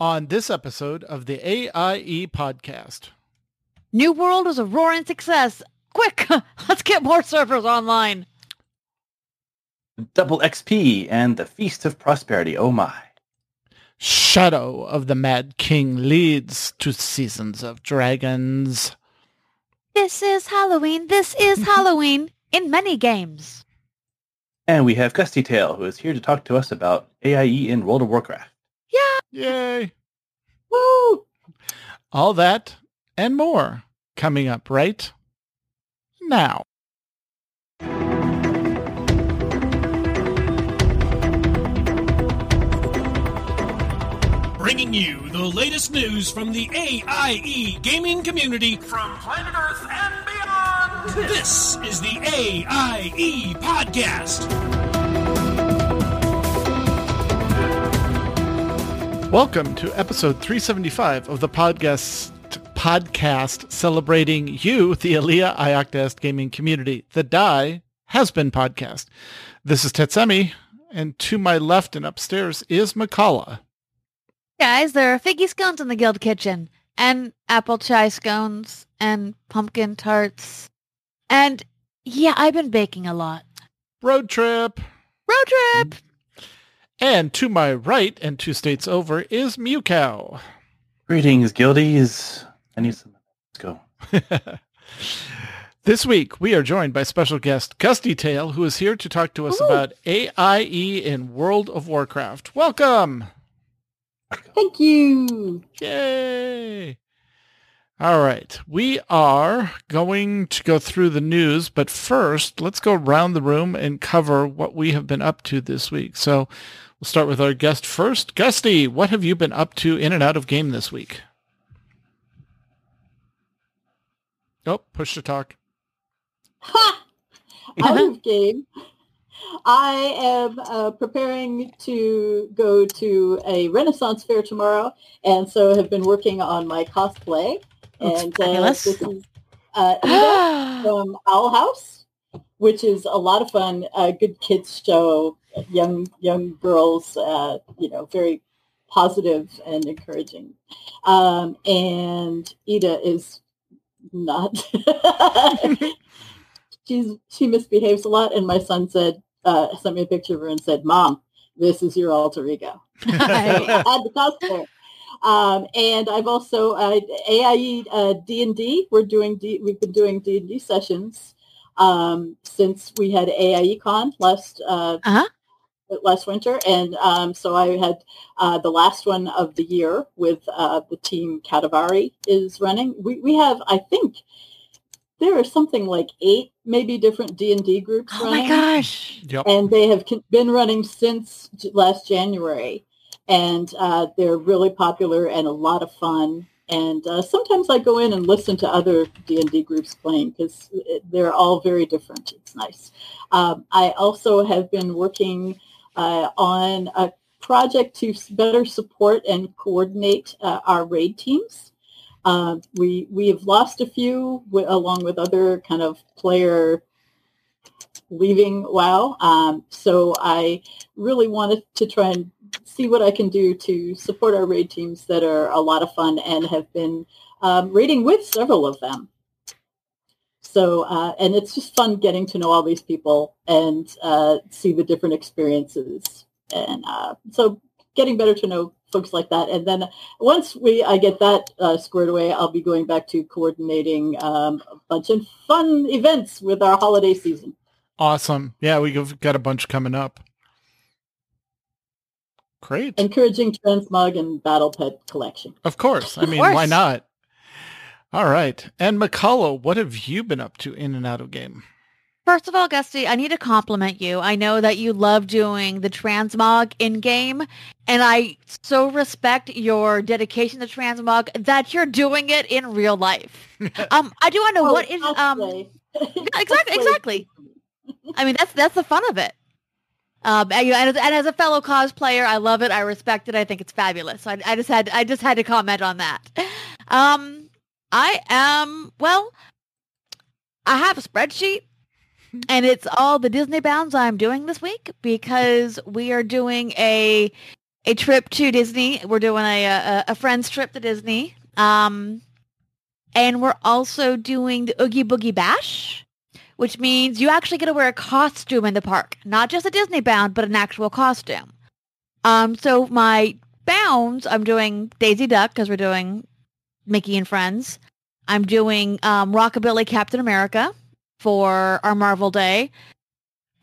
on this episode of the AIE podcast. New World is a roaring success. Quick, let's get more servers online. Double XP and the Feast of Prosperity. Oh my. Shadow of the Mad King leads to Seasons of Dragons. This is Halloween. This is Halloween in many games. And we have GustyTail, who is here to talk to us about AIE in World of Warcraft. Yay! Woo! All that and more coming up right now. Bringing you the latest news from the AIE gaming community from planet Earth and beyond. This is the AIE Podcast. Welcome to episode 375 of the podcast podcast celebrating you, the Alea Iacta Est gaming community. The Die has been podcast. This is Tetsemi, and to my left and upstairs is Mkallah. Guys, there are figgy scones in the guild kitchen, and apple chai scones, and pumpkin tarts. And yeah, I've been baking a lot. Road trip. Road trip! And to my right and two states over is Mewkow. Greetings, guildies. I need some. Let's go. This week, we are joined by special guest GustyTail, who is here to talk to us Woo. about AIE in World of Warcraft. Welcome! Thank you. Yay! All right, we are going to go through the news, but first, let's go around the room and cover what we have been up to this week. So we'll start with our guest first. Gusty, what have you been up to in and out of game this week? Oh, push to talk. Ha! Out of game. I am uh, preparing to go to a Renaissance fair tomorrow, and so have been working on my cosplay. Looks and uh, this is uh, Eda from Owl House, which is a lot of fun. A good kids show, young young girls, uh, you know, very positive and encouraging. Um, and Eda is not. She's she misbehaves a lot, and my son said uh, sent me a picture of her and said, "Mom, this is your alter ego." I had the cosplay. Um, and I've also uh, AIE uh, D&D. We're doing D, we've been doing D&D sessions um, since we had AIECon last uh, Uh-huh. last winter, and um, so I had uh, the last one of the year with uh, the team Katavari is running. We we have I think there are something like eight maybe different D&D groups Oh running my gosh. Yep. and they have been running since last January, and uh, they're really popular and a lot of fun. And uh, sometimes I go in and listen to other D and D groups playing because they're all very different. It's nice. Um, I also have been working uh, on a project to better support and coordinate uh, our raid teams. Uh, we we have lost a few w- along with other kind of player leaving WoW. Um, so I really wanted to try and see what I can do to support our raid teams that are a lot of fun and have been um, raiding with several of them. So, uh, and it's just fun getting to know all these people and uh, see the different experiences. And uh, so getting better to know folks like that. And then once we I get that uh, squared away, I'll be going back to coordinating um, a bunch of fun events with our holiday season. Awesome. Yeah, we've got a bunch coming up. Great. encouraging transmog and battle pet collection. Of course. I Of mean, why not? All right. And Mkallah, what have you been up to in and out of game? First of all, Gusty, I need to compliment you. I know that you love doing the transmog in game, and I so respect your dedication to transmog that you're doing it in real life. um, I do want to know Oh, what is um exactly exactly. I mean, that's that's the fun of it. Um, and, and as a fellow cosplayer, I love it. I respect it. I think it's fabulous. So I, I just had I just had to comment on that. Um, I am well. I have a spreadsheet, and it's all the Disney bounds I'm doing this week because we are doing a a trip to Disney. We're doing a a, a friend's trip to Disney. Um, and we're also doing the Oogie Boogie Bash, which means you actually get to wear a costume in the park, not just a Disney bound, but an actual costume. Um, so my bounds, I'm doing Daisy Duck because we're doing Mickey and Friends. I'm doing um, Rockabilly Captain America for our Marvel Day.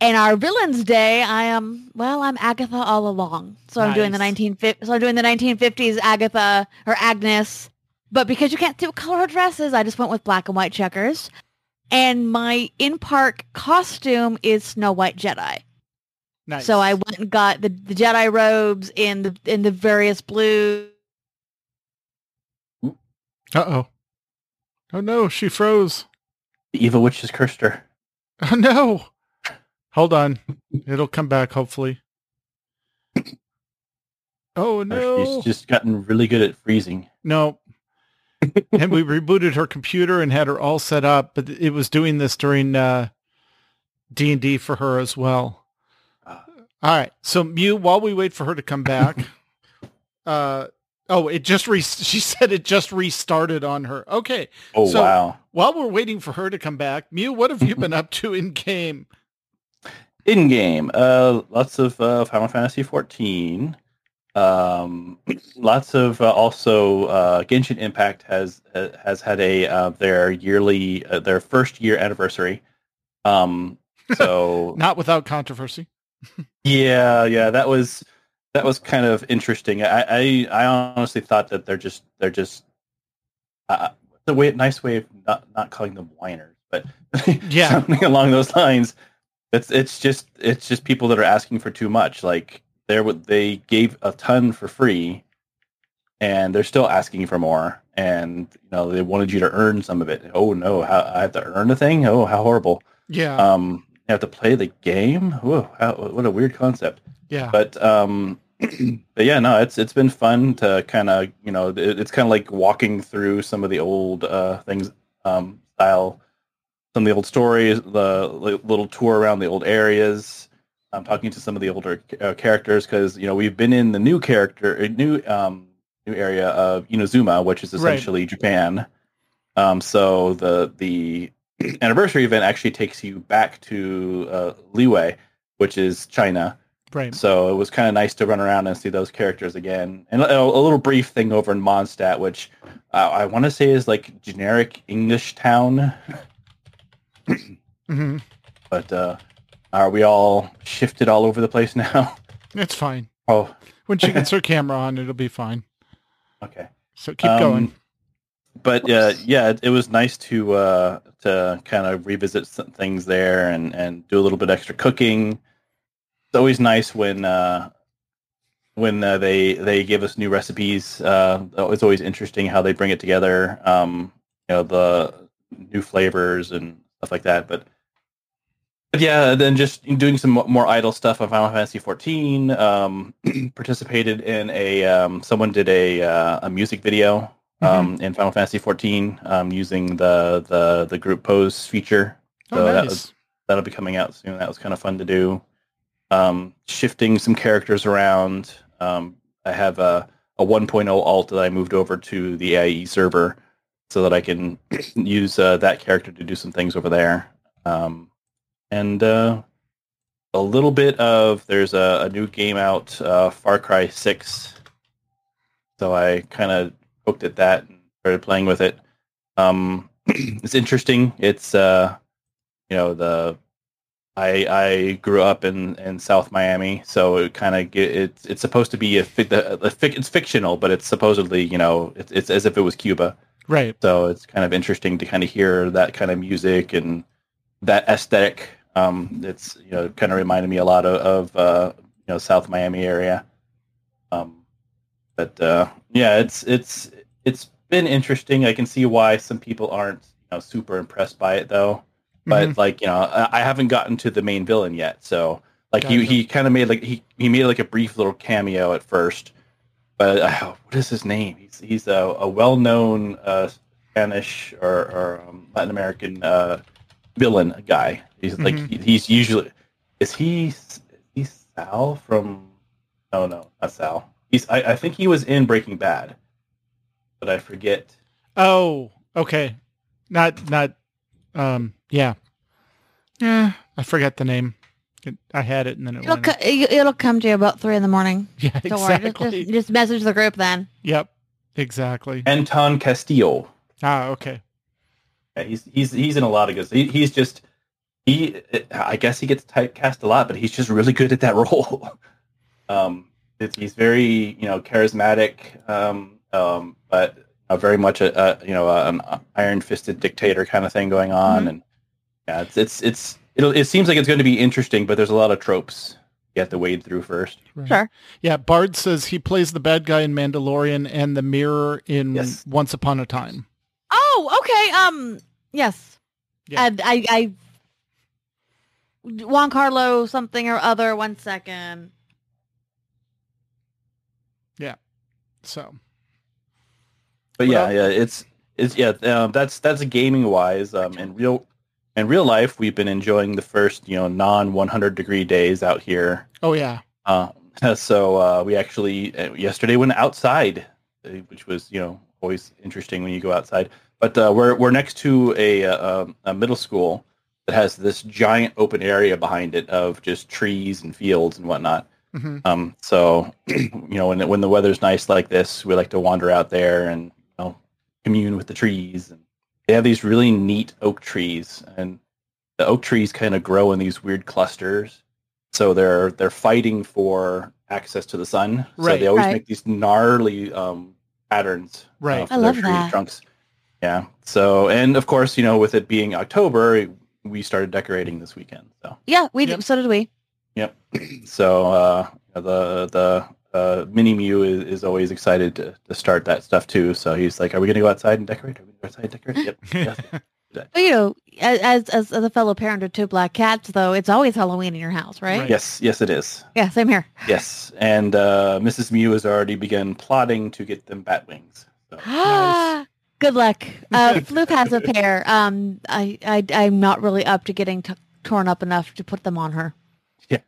And our Villains Day, I am well, I'm Agatha all along. So I'm doing the Nice. 1950s. So I'm doing the 1950s Agatha or Agnes. But because you can't see what color her dress is, I just went with black and white checkers. And my in-park costume is Snow White Jedi. Nice. So I went and got the, the Jedi robes in the in the various blues. Uh oh. Oh no, she froze. The evil witch has cursed her. Oh no. Hold on. It'll come back hopefully. Oh no. She's just gotten really good at freezing. No. And we rebooted her computer and had her all set up, but it was doing this during uh, D&D for her as well. Ah. All right. So Mew, while we wait for her to come back, uh, oh, it just re- she said it just restarted on her. Okay. Oh So- wow! While we're waiting for her to come back, Mew, what have you been up to in game? In game, uh, lots of uh, Final Fantasy 14. Um, lots of uh, also uh, Genshin Impact has uh, has had a uh, their yearly uh, their first year anniversary. Um, so Not without controversy. Yeah, yeah, that was that was kind of interesting. I I, I honestly thought that they're just they're just uh, the way nice way of not not calling them whiners, but Yeah. something along those lines. It's it's just it's just people that are asking for too much. Like there they gave a ton for free, and they're still asking for more. And you know they wanted you to earn some of it. Oh no, how, I have to earn a thing? Oh, how horrible! Yeah. Um, you have to play the game. Whoa, how, what a weird concept. yeah. But um, but yeah, no, it's it's been fun to kind of you know it, it's kind of like walking through some of the old uh, things um, style, some of the old stories, the li- little tour around the old areas. I'm talking to some of the older uh, characters because you know we've been in the new character, uh, new um, new area of Inazuma, which is Right. essentially Japan. Um, so the the anniversary event actually takes you back to uh, Liyue, which is China. right. So it was kind of nice to run around and see those characters again. And a, a little brief thing over in Mondstadt, which uh, I want to say is like generic English town. hmm But uh, are we all shifted all over the place now? It's fine. oh, When she gets her camera on, it'll be fine. okay. So keep Um, going. But uh, yeah, it, it was nice to uh, to kind of revisit some things there and, and do a little bit extra cooking. It's always nice when uh, when uh, they they give us new recipes. Uh, it's always interesting how they bring it together. Um, you know the new flavors and stuff like that. But but yeah, then just doing some more idle stuff on Final Fantasy 14. Um, participated in a um, someone did a uh, a music video um, in Final Fantasy 14 um, using the the the group pose feature. Oh, so that was, that'll be coming out soon. That was kind of fun to do. Um, shifting some characters around. Um, I have a, a 1.0 alt that I moved over to the AIE server so that I can use uh, that character to do some things over there. Um, and uh, a little bit of there's a, a new game out, uh, Far Cry 6. So I kind of looked at that and started playing with it. Um, it's interesting. It's uh, you know the I I grew up in, in South Miami, so it kind of it's it's supposed to be a, a, a it's fictional, but it's supposedly you know it's it's as if it was Cuba. Right. So it's kind of interesting to kind of hear that kind of music and that aesthetic. Um, it's you know kind of reminded me a lot of, of uh, you know South Miami area. Um, but uh, yeah, it's it's it's been interesting. I can see why some people aren't you know super impressed by it though. But Mhm. like you know, I, I haven't gotten to the main villain yet. So like he Gotcha. he kind of made like he he made like a brief little cameo at first. But uh, what is his name? He's he's a, a well known uh, Spanish or, or um, Latin American uh, villain guy. He's like Mhm. he- he's usually is he is he Sal from No, no, not Sal. He's. I, I think he was in Breaking Bad, but I forget. Oh, okay. Not not. Um. Yeah. Yeah. I forgot the name. I had it and then it It'll, went. co- it'll come to you about three in the morning. yeah. Don't worry. Exactly. Just, just, just message the group then. Yep. Exactly. Anton Castillo. Ah. Okay. Yeah, he's he's he's in a lot of good. He, he's just he. I guess he gets typecast a lot, but he's just really good at that role. um, it's, he's very you know charismatic, um, um, but uh, very much a, a you know an iron fisted dictator kind of thing going on, Mhm. and yeah, it's it's it's it'll, it seems like it's going to be interesting, but there's a lot of tropes you have to wade through first. Right. Sure. Yeah. Bard says he plays the bad guy in Mandalorian and the mirror in Yes. Once Upon a Time. Oh, okay. Um, yes. Yeah. And I, I, Juan Carlo something or other. One second. Yeah. So. But What yeah, else? yeah, it's it's yeah. Um, that's that's gaming wise. Um, in real in real life, we've been enjoying the first you know non 100 degree days out here. Oh yeah. Uh, so uh, we actually uh, yesterday went outside, uh, which was you know always interesting when you go outside. But uh, we're we're next to a, uh, um, a middle school that has this giant open area behind it of just trees and fields and whatnot. hmm Um, so, you know, when when the weather's nice like this, we like to wander out there and you know, commune with the trees. And they have these really neat oak trees, and the oak trees kind of grow in these weird clusters. So they're they're fighting for access to the sun. So they always Right. make these gnarly um, patterns. uh, Right. for I their love tree that. trunks. Yeah. So, and of course, you know, with it being October, we started decorating this weekend. So. Yeah, we Yep. did. So did we. Yep. So uh, the the uh, mini Mew is, is always excited to, to start that stuff too. So he's like, "Are we going to go outside and decorate? Are we going to go outside and decorate?" Yep. yes. But, you know, as, as as a fellow parent of two black cats, though, it's always Halloween in your house, right? Right. yes. Yes, it is. Yeah, same here. Yes. And uh, Mrs. Mew has already begun plotting to get them bat wings. So. Nice. Good luck. Uh, Floop has a pair. Um, I, I, I'm not really up to getting t- torn up enough to put them on her. Yeah.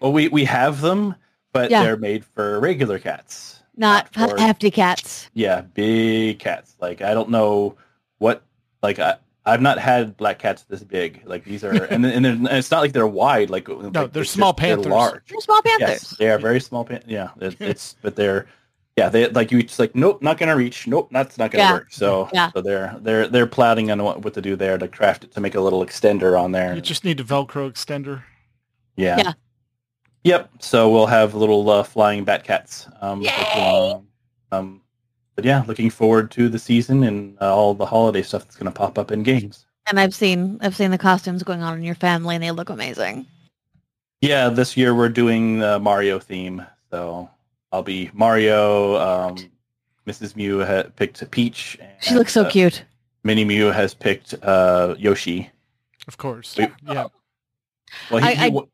Well, we we have them, but Yeah. they're made for regular cats. Not Not for- hefty cats. Yeah, big cats. Like I don't know what. Like I. I've not had black cats this big. Like these are, and and, they're, and it's not like they're wide. Like no, they're small panthers. They're large. They're small panthers. Yes, they are very small. Pan- yeah, it, it's but they're yeah they like you just like nope not gonna reach nope that's not gonna Yeah. work. So Yeah. so they're they're they're plotting on what, what to do there to craft it to make a little extender on there. You just need a Velcro extender. yeah. Yeah. Yep. So we'll have little uh, flying bat cats. Um, Yay! um, but yeah, looking forward to the season and uh, all the holiday stuff that's going to pop up in games. And I've seen I've seen the costumes going on in your family, and they look amazing. Yeah, this year we're doing the Mario theme, so I'll be Mario. Um, Mrs. Mew ha- picked Peach. And, She looks so uh, cute. Minnie Mew has picked uh, Yoshi. Of course. Wait. Yeah. Well, he, I- he I- wa-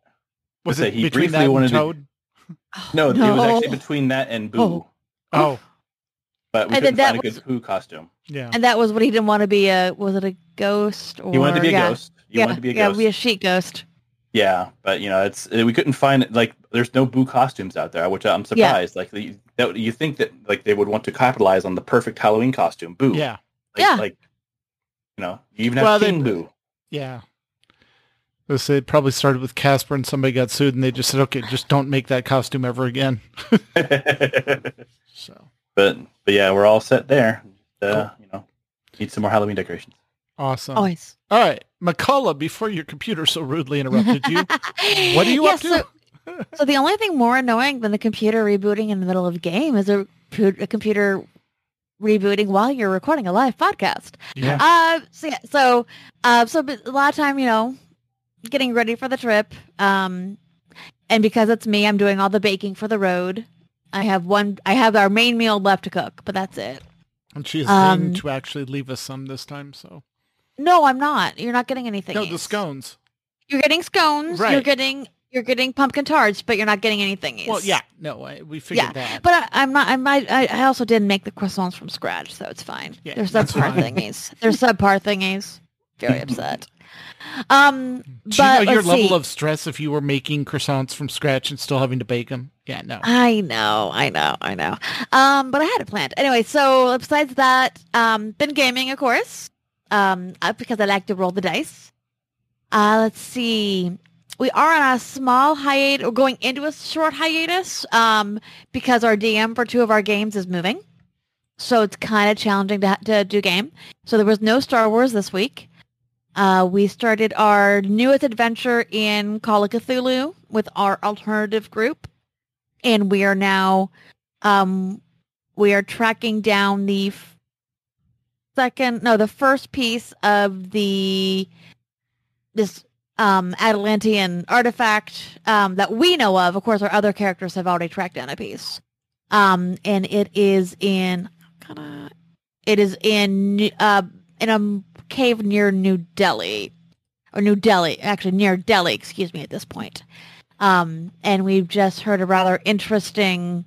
Was say, it he between briefly that and wanted to- Toad? no, it was actually between that and Boo, Oh. Oh, but we And couldn't that find a was- good Boo costume. yeah. And that was what he didn't want to be a was it a ghost or He wanted to be a yeah. ghost. He yeah, wanted to be a yeah, ghost. be a sheet ghost. Yeah, but you know, it's uh, we couldn't find it like there's no Boo costumes out there, which I'm surprised. Like the, that, you think that like they would want to capitalize on the perfect Halloween costume, Boo. Yeah. like, Yeah. Like you know, you even have Well, they- King Boo. Yeah. This it probably started with Casper and somebody got sued and they just said, okay, just don't make that costume ever again. So but but yeah, we're all set there. Uh, You know, need some more Halloween decorations. awesome. Always. All right. Mkallah, before your computer so rudely interrupted you, what are you Yeah, up to? So, so the only thing more annoying than the computer rebooting in the middle of a game is a, a computer rebooting while you're recording a live podcast. yeah. Uh, so yeah, so uh, so a lot of time, you know, getting ready for the trip. Um, and because it's me, I'm doing all the baking for the road. I have one. I have our main meal left to cook, but that's it. And she's um, to actually leave us some this time. So No, I'm not. You're not getting anything. no, the scones. You're getting scones. You're getting you're getting pumpkin tarts, but you're not getting anything. Well, yeah. No, I, we figured Yeah, that. But I, I'm not. I'm, I, I also didn't make the croissants from scratch, so it's fine. Yeah, They're subpar thingies. They're subpar thingies. Very upset. Um, Do you but know your level see. of stress if you were making croissants from scratch and still having to bake them? Yeah, no. I know, I know, I know. Um, but I had it planned anyway. So besides that, um, been gaming, of course, um, uh, because I like to roll the dice. Uh, let's see. We are on a small hiatus, or going into a short hiatus, um, because our DM for two of our games is moving. So it's kind of challenging to, to do game. So there was no Star Wars this week. Uh, we started our newest adventure in Call of Cthulhu with our alternative group and we are now um we are tracking down the f- second no the first piece of the this um Atalantean artifact um that we know of. Of course our other characters have already tracked down a piece. Um and it is in kinda, it is in uh in a cave near New Delhi. Or New Delhi actually near Delhi excuse me at this point. Um, and we've just heard a rather interesting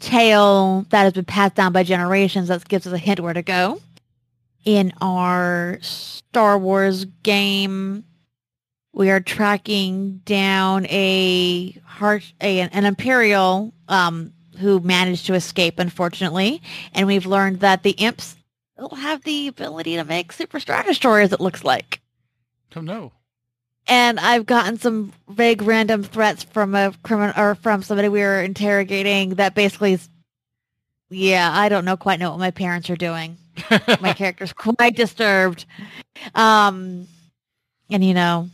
tale that has been passed down by generations that gives us a hint where to go. In our Star Wars game, we are tracking down a heart, a, an Imperial um, who managed to escape, unfortunately, and we've learned that the imps will have the ability to make super destroyers. It looks like Oh no. and I've gotten some vague random threats from a criminal or from somebody we were interrogating that basically is, yeah, I don't know quite know what my parents are doing. my character's quite disturbed. Um, and you know,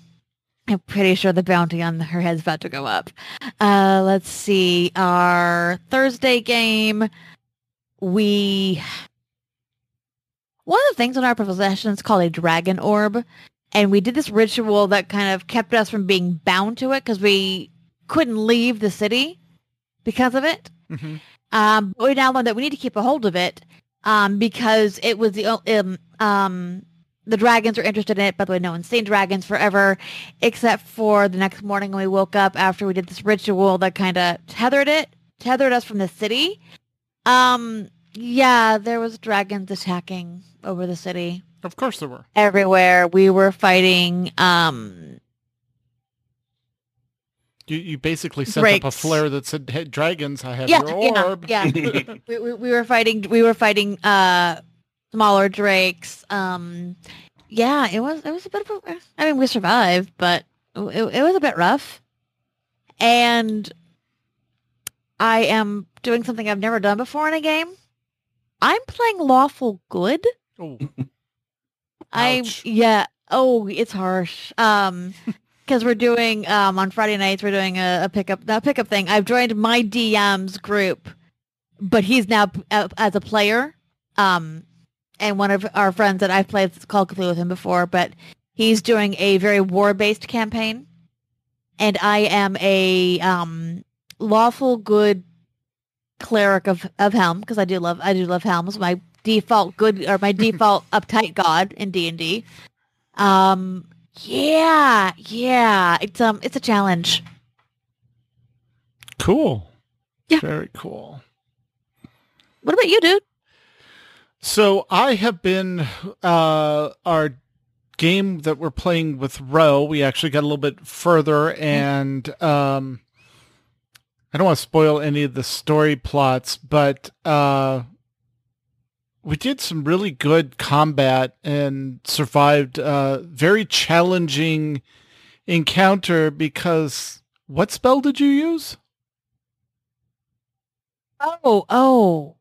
I'm pretty sure the bounty on her head's about to go up. Uh, let's see. Our Thursday game, we one of the things in our possession is called a dragon orb and we did this ritual that kind of kept us from being bound to it because we couldn't leave the city because of it. hmm Um, but we now learned that we need to keep a hold of it um, because it was the um, um, the dragons are interested in it. By the way, no one's seen dragons forever, except for the next morning when we woke up after we did this ritual that kind of tethered it, tethered us from the city. Um, yeah, there was dragons attacking over the city Of course there were. everywhere. We were fighting um You you basically set up a flare that said, hey, dragons, I have yeah, your yeah, yeah. we, we, we were fighting we were fighting uh smaller drakes. Um yeah, it was it was a bit of a I mean we survived, but it, it was a bit rough. And I am doing something I've never done before in a game. I'm playing lawful good. Oh, I Ouch. yeah. Oh, it's harsh. Um, because we're doing um on Friday nights we're doing a, a pickup a pickup thing. I've joined my DM's group, but he's now p- uh, as a player. Um, and one of our friends that I've played Call of Cthulhu with him before, but he's doing a very war based campaign, and I am a um lawful good cleric of of Helm because I do love I do love Helms. My default good or my default uptight god in D and D. Um, yeah, yeah, it's um, it's a challenge. cool. Yeah. Very cool. What about you, dude? So I have been uh our game that we're playing with Ro, we actually got a little bit further and um I don't want to spoil any of the story plots, but uh we did some really good combat and survived a very challenging encounter because what spell did you use? Oh, oh,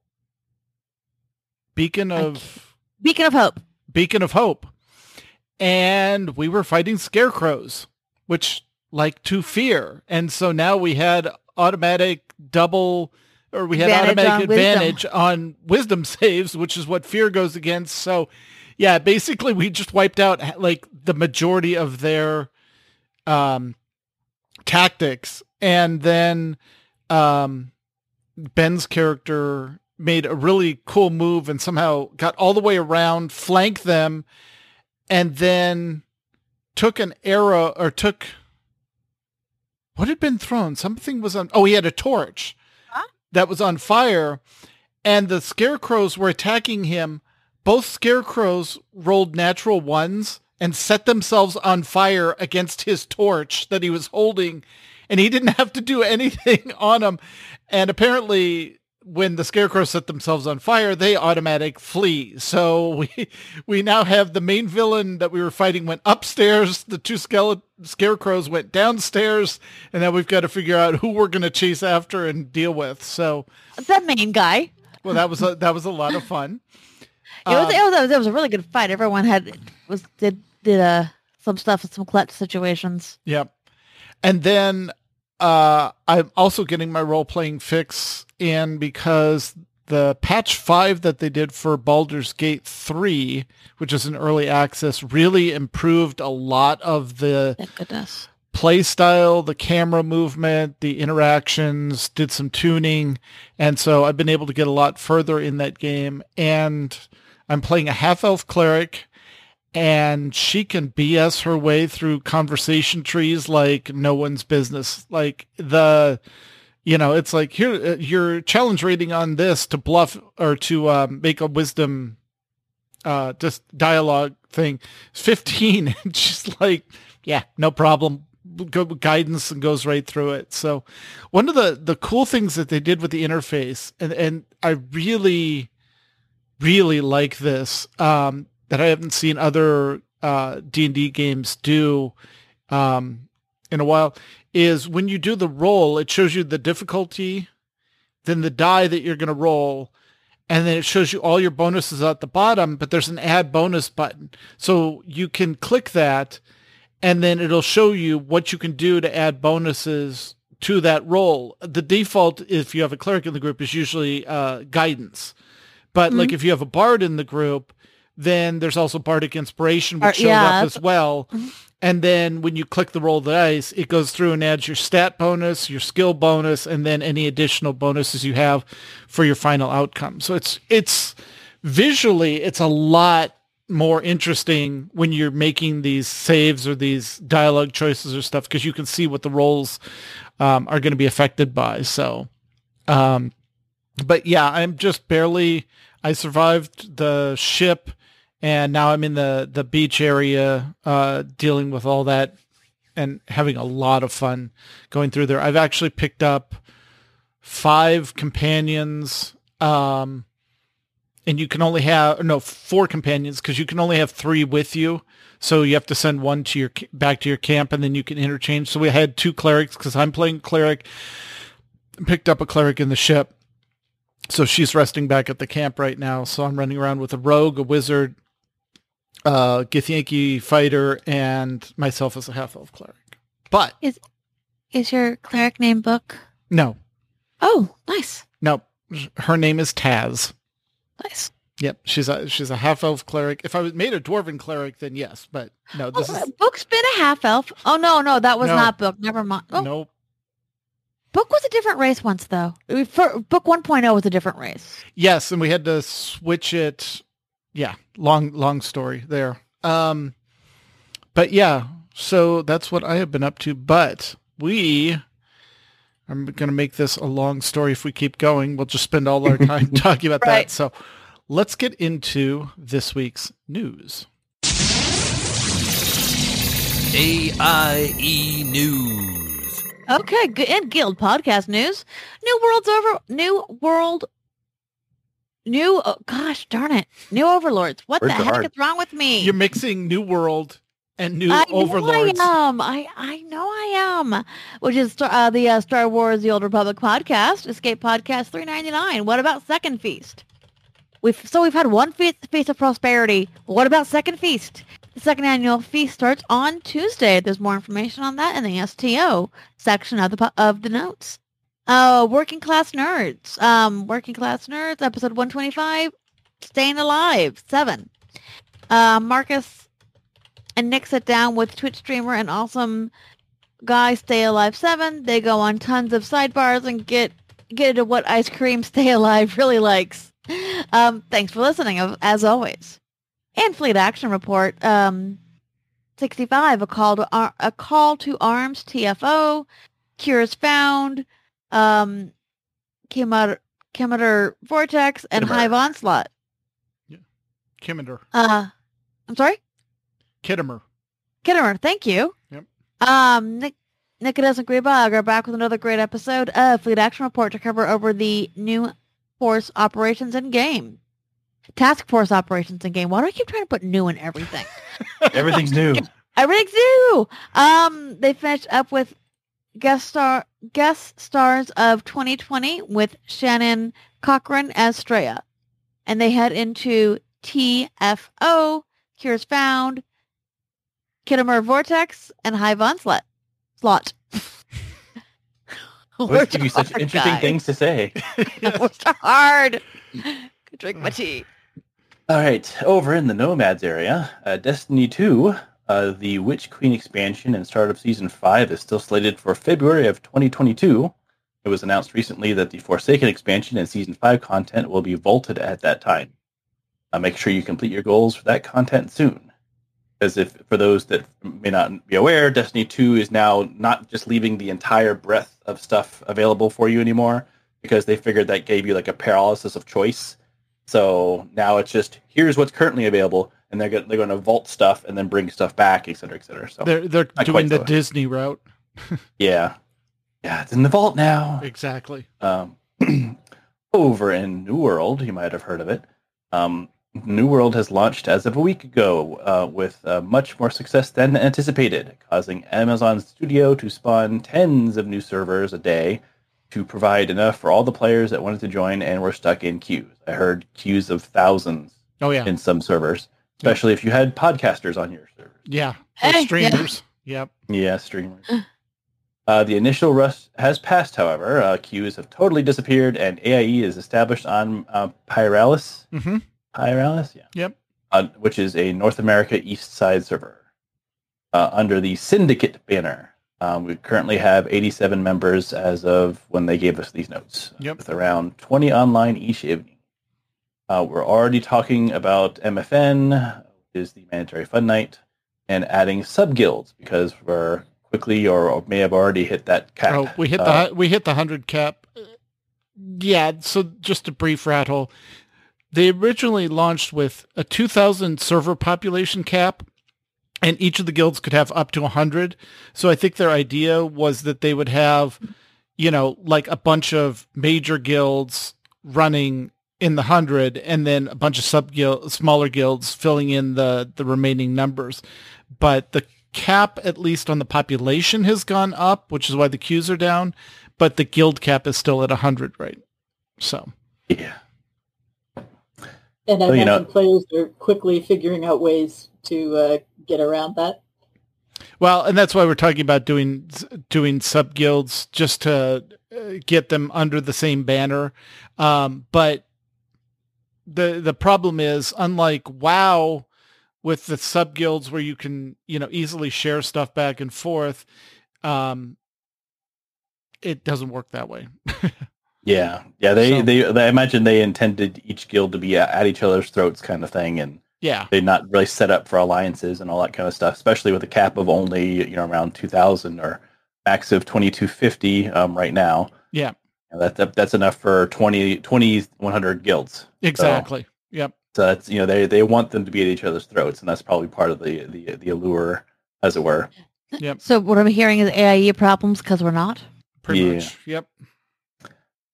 Beacon of Beacon of Hope. Beacon of Hope. And we were fighting scarecrows, which like to fear. And so now we had automatic double or we had Advantage automatic on wisdom. advantage on wisdom saves, which is what fear goes against. So yeah, basically we just wiped out like the majority of their um tactics and then um Ben's character made a really cool move and somehow got all the way around, flanked them, and then took an arrow or took what had been thrown? Something was on. Oh, he had a torch Huh? that was on fire, and the scarecrows were attacking him. Both scarecrows rolled natural ones and set themselves on fire against his torch that he was holding. and he didn't have to do anything on them. And apparently, when the scarecrows set themselves on fire, they automatic flee. So we we now have the main villain that we were fighting went upstairs. The two skeleton scarecrows went downstairs, and now we've got to figure out who we're going to chase after and deal with. So The main guy. well, that was a, that was a lot of fun. It was, Um, it was it was a really good fight. Everyone had was did did uh some stuff some clutch situations. Yep. And then uh, I'm also getting my role playing fix in because the patch five that they did for Baldur's Gate 3, which is an early access, really improved a lot of the play style, the camera movement, the interactions, did some tuning. And so I've been able to get a lot further in that game. And I'm playing a half elf cleric and she can BS her way through conversation trees like no one's business. Like the, you know, it's like here, uh, your challenge rating on this to bluff or to um, make a wisdom, uh, just dialogue thing 15. And she's like, yeah, no problem. Guidance and goes right through it. So one of the, the cool things that they did with the interface and, and I really, really like this, um, that I haven't seen other uh, D&D games do um, in a while is when you do the roll, it shows you the difficulty, then the die that you're going to roll, and then it shows you all your bonuses at the bottom, but there's an add bonus button. So you can click that, and then it'll show you what you can do to add bonuses to that roll. The default, if you have a cleric in the group, is usually uh, guidance. But like if you have a bard in the group, then there's also bardic inspiration, which shows yeah, up as well. And then when you click the roll of the dice, it goes through and adds your stat bonus, your skill bonus, and then any additional bonuses you have for your final outcome. So it's it's visually it's a lot more interesting when you're making these saves or these dialogue choices or stuff because you can see what the rolls um, are going to be affected by. So, um, but yeah, I'm just barely. I survived the ship, and now I'm in the the beach area, uh, dealing with all that and having a lot of fun going through there. I've actually picked up five companions, um, and you can only have no four companions because you can only have three with you. So you have to send one to your back to your camp, and then you can interchange. So we had two clerics because I'm playing cleric. Picked up a cleric in the ship, so she's resting back at the camp right now. So I'm running around with a rogue, a wizard, uh, Githyanki fighter, and myself as a half elf cleric. But Is is your cleric name book? no, Oh, nice, no, her name is Taz. nice. Yep, she's a she's a half elf cleric. If I was made a dwarven cleric, then yes, but no, this oh, is Book's been a half elf. Oh no, no, that was No. not Book. Never mind. Oh, nope. Book was a different race once, though. Uh, For, book 1.0 was a different race. Yes, and we had to switch it. Yeah, long long story there. Um, but yeah, so that's what I have been up to. But we, I'm going to make this a long story. If we keep going, we'll just spend all our time talking about Right. that. So let's get into this week's news. AIE E News. Okay. And Guild podcast news. New World's over. New World. New. Oh, gosh darn it. New Overlords. What Words the are heck hard. is wrong with me? You're mixing New World and New I Overlords. know I am. I, I know I am. Which is uh, the uh, Star Wars: The Old Republic podcast, Escape Podcast, three ninety nine. What about Second Feast? We've so we've had one feast, feast of prosperity. What about Second Feast? The second annual feast starts on Tuesday. There's more information on that in the STO section of the po- of the notes. Uh, working class nerds. Um, working class nerds. Episode one twenty five. Staying alive. Seven. Uh, Marcus and Nick sit down with Twitch streamer and awesome guy Stay Alive 7. They go on tons of sidebars and get get into what ice cream Stay Alive really likes. Um, thanks for listening, as always. And Fleet Action Report, um, 65, a call to a call to arms TFO, cures found, um, Chemometer, Chemometer Vortex, and Chemometer. Hive Onslaught. Kimmerer. Uh, I'm sorry? Khitomer. Khitomer, thank you. Yep. Um, Nick, Nicodemus and Greba are back with another great episode of Fleet Action Report to cover over the new force operations in game. Task force operations in game. Why do I keep trying to put new in everything? Everything's new. Everything's new. Um, they finished up with guest star guest stars of 2020 with Shannon Cochran as Straya, and they head into TFO, Cures Found, Khitomer Vortex, and Hive Onslaught. Slot. Always give you such hard, interesting guys. things to say. Are hard. Could drink my tea. All right, over in the Nomads area, uh, Destiny 2, uh, the Witch Queen expansion and start of Season 5 is still slated for February of 2022. It was announced recently that the Forsaken expansion and Season 5 content will be vaulted at that time. Uh, make sure you complete your goals for that content soon. As if for those that may not be aware, Destiny 2 is now not just leaving the entire breadth of stuff available for you anymore, because they figured that gave you like a paralysis of choice. So now it's just here's what's currently available, and they're they're going to vault stuff and then bring stuff back, et cetera, et cetera. So They're they're doing the so. Disney route. yeah, yeah, it's in the vault now. Exactly. Um, over in New World, you might have heard of it. Um, New World has launched as of a week ago uh, with uh, much more success than anticipated, causing Amazon Studio to spawn tens of new servers a day to provide enough for all the players that wanted to join and were stuck in queues. I heard queues of thousands Oh yeah. in some servers, especially if you had podcasters on your servers. Yeah. Or Hey, yeah. streamers. Yep. Yeah, streamers. Uh, the initial rush has passed, however. Uh, queues have totally disappeared, and AIE is established on uh, Pyralis. Mm-hmm. Pyralis, yeah. Yep. Uh, which is a North America East Side server uh, under the Syndicate banner. Um, we currently have 87 members as of when they gave us these notes, Yep. with around 20 online each evening. Uh, we're already talking about MFN, which is the mandatory fun night, and adding sub guilds because we're quickly or, or may have already hit that cap. Oh, we hit Uh, the we hit the hundred cap. Yeah. So just a brief rattle. They originally launched with a 2,000 server population cap, and each of the guilds could have up to 100. So I think their idea was that they would have, you know, like a bunch of major guilds running in the 100 and then a bunch of sub guild smaller guilds filling in the the remaining numbers. But the cap at least on the population has gone up, which is why the queues are down, but the guild cap is still at 100, right? So, yeah. And I Well, you imagine know- players are quickly figuring out ways to uh, get around that. Well, and that's why we're talking about doing doing sub guilds just to uh, get them under the same banner. Um, but the the problem is, unlike WoW, with the sub guilds where you can you know easily share stuff back and forth, um, it doesn't work that way. Yeah, yeah. They, So- they, they, I imagine they intended each guild to be at, each other's throats, kind of thing, and yeah, they're not really set up for alliances and all that kind of stuff. Especially with a cap of only you know around two thousand or max of twenty two fifty um, right now. yeah, And that, that that's enough for 20, 20 100 guilds. exactly. Yep. So that's you know they they want them to be at each other's throats, and that's probably part of the the the allure, as it were. Yep. So what I'm hearing is AIE problems because we're not. Pretty Yeah. much. Yep.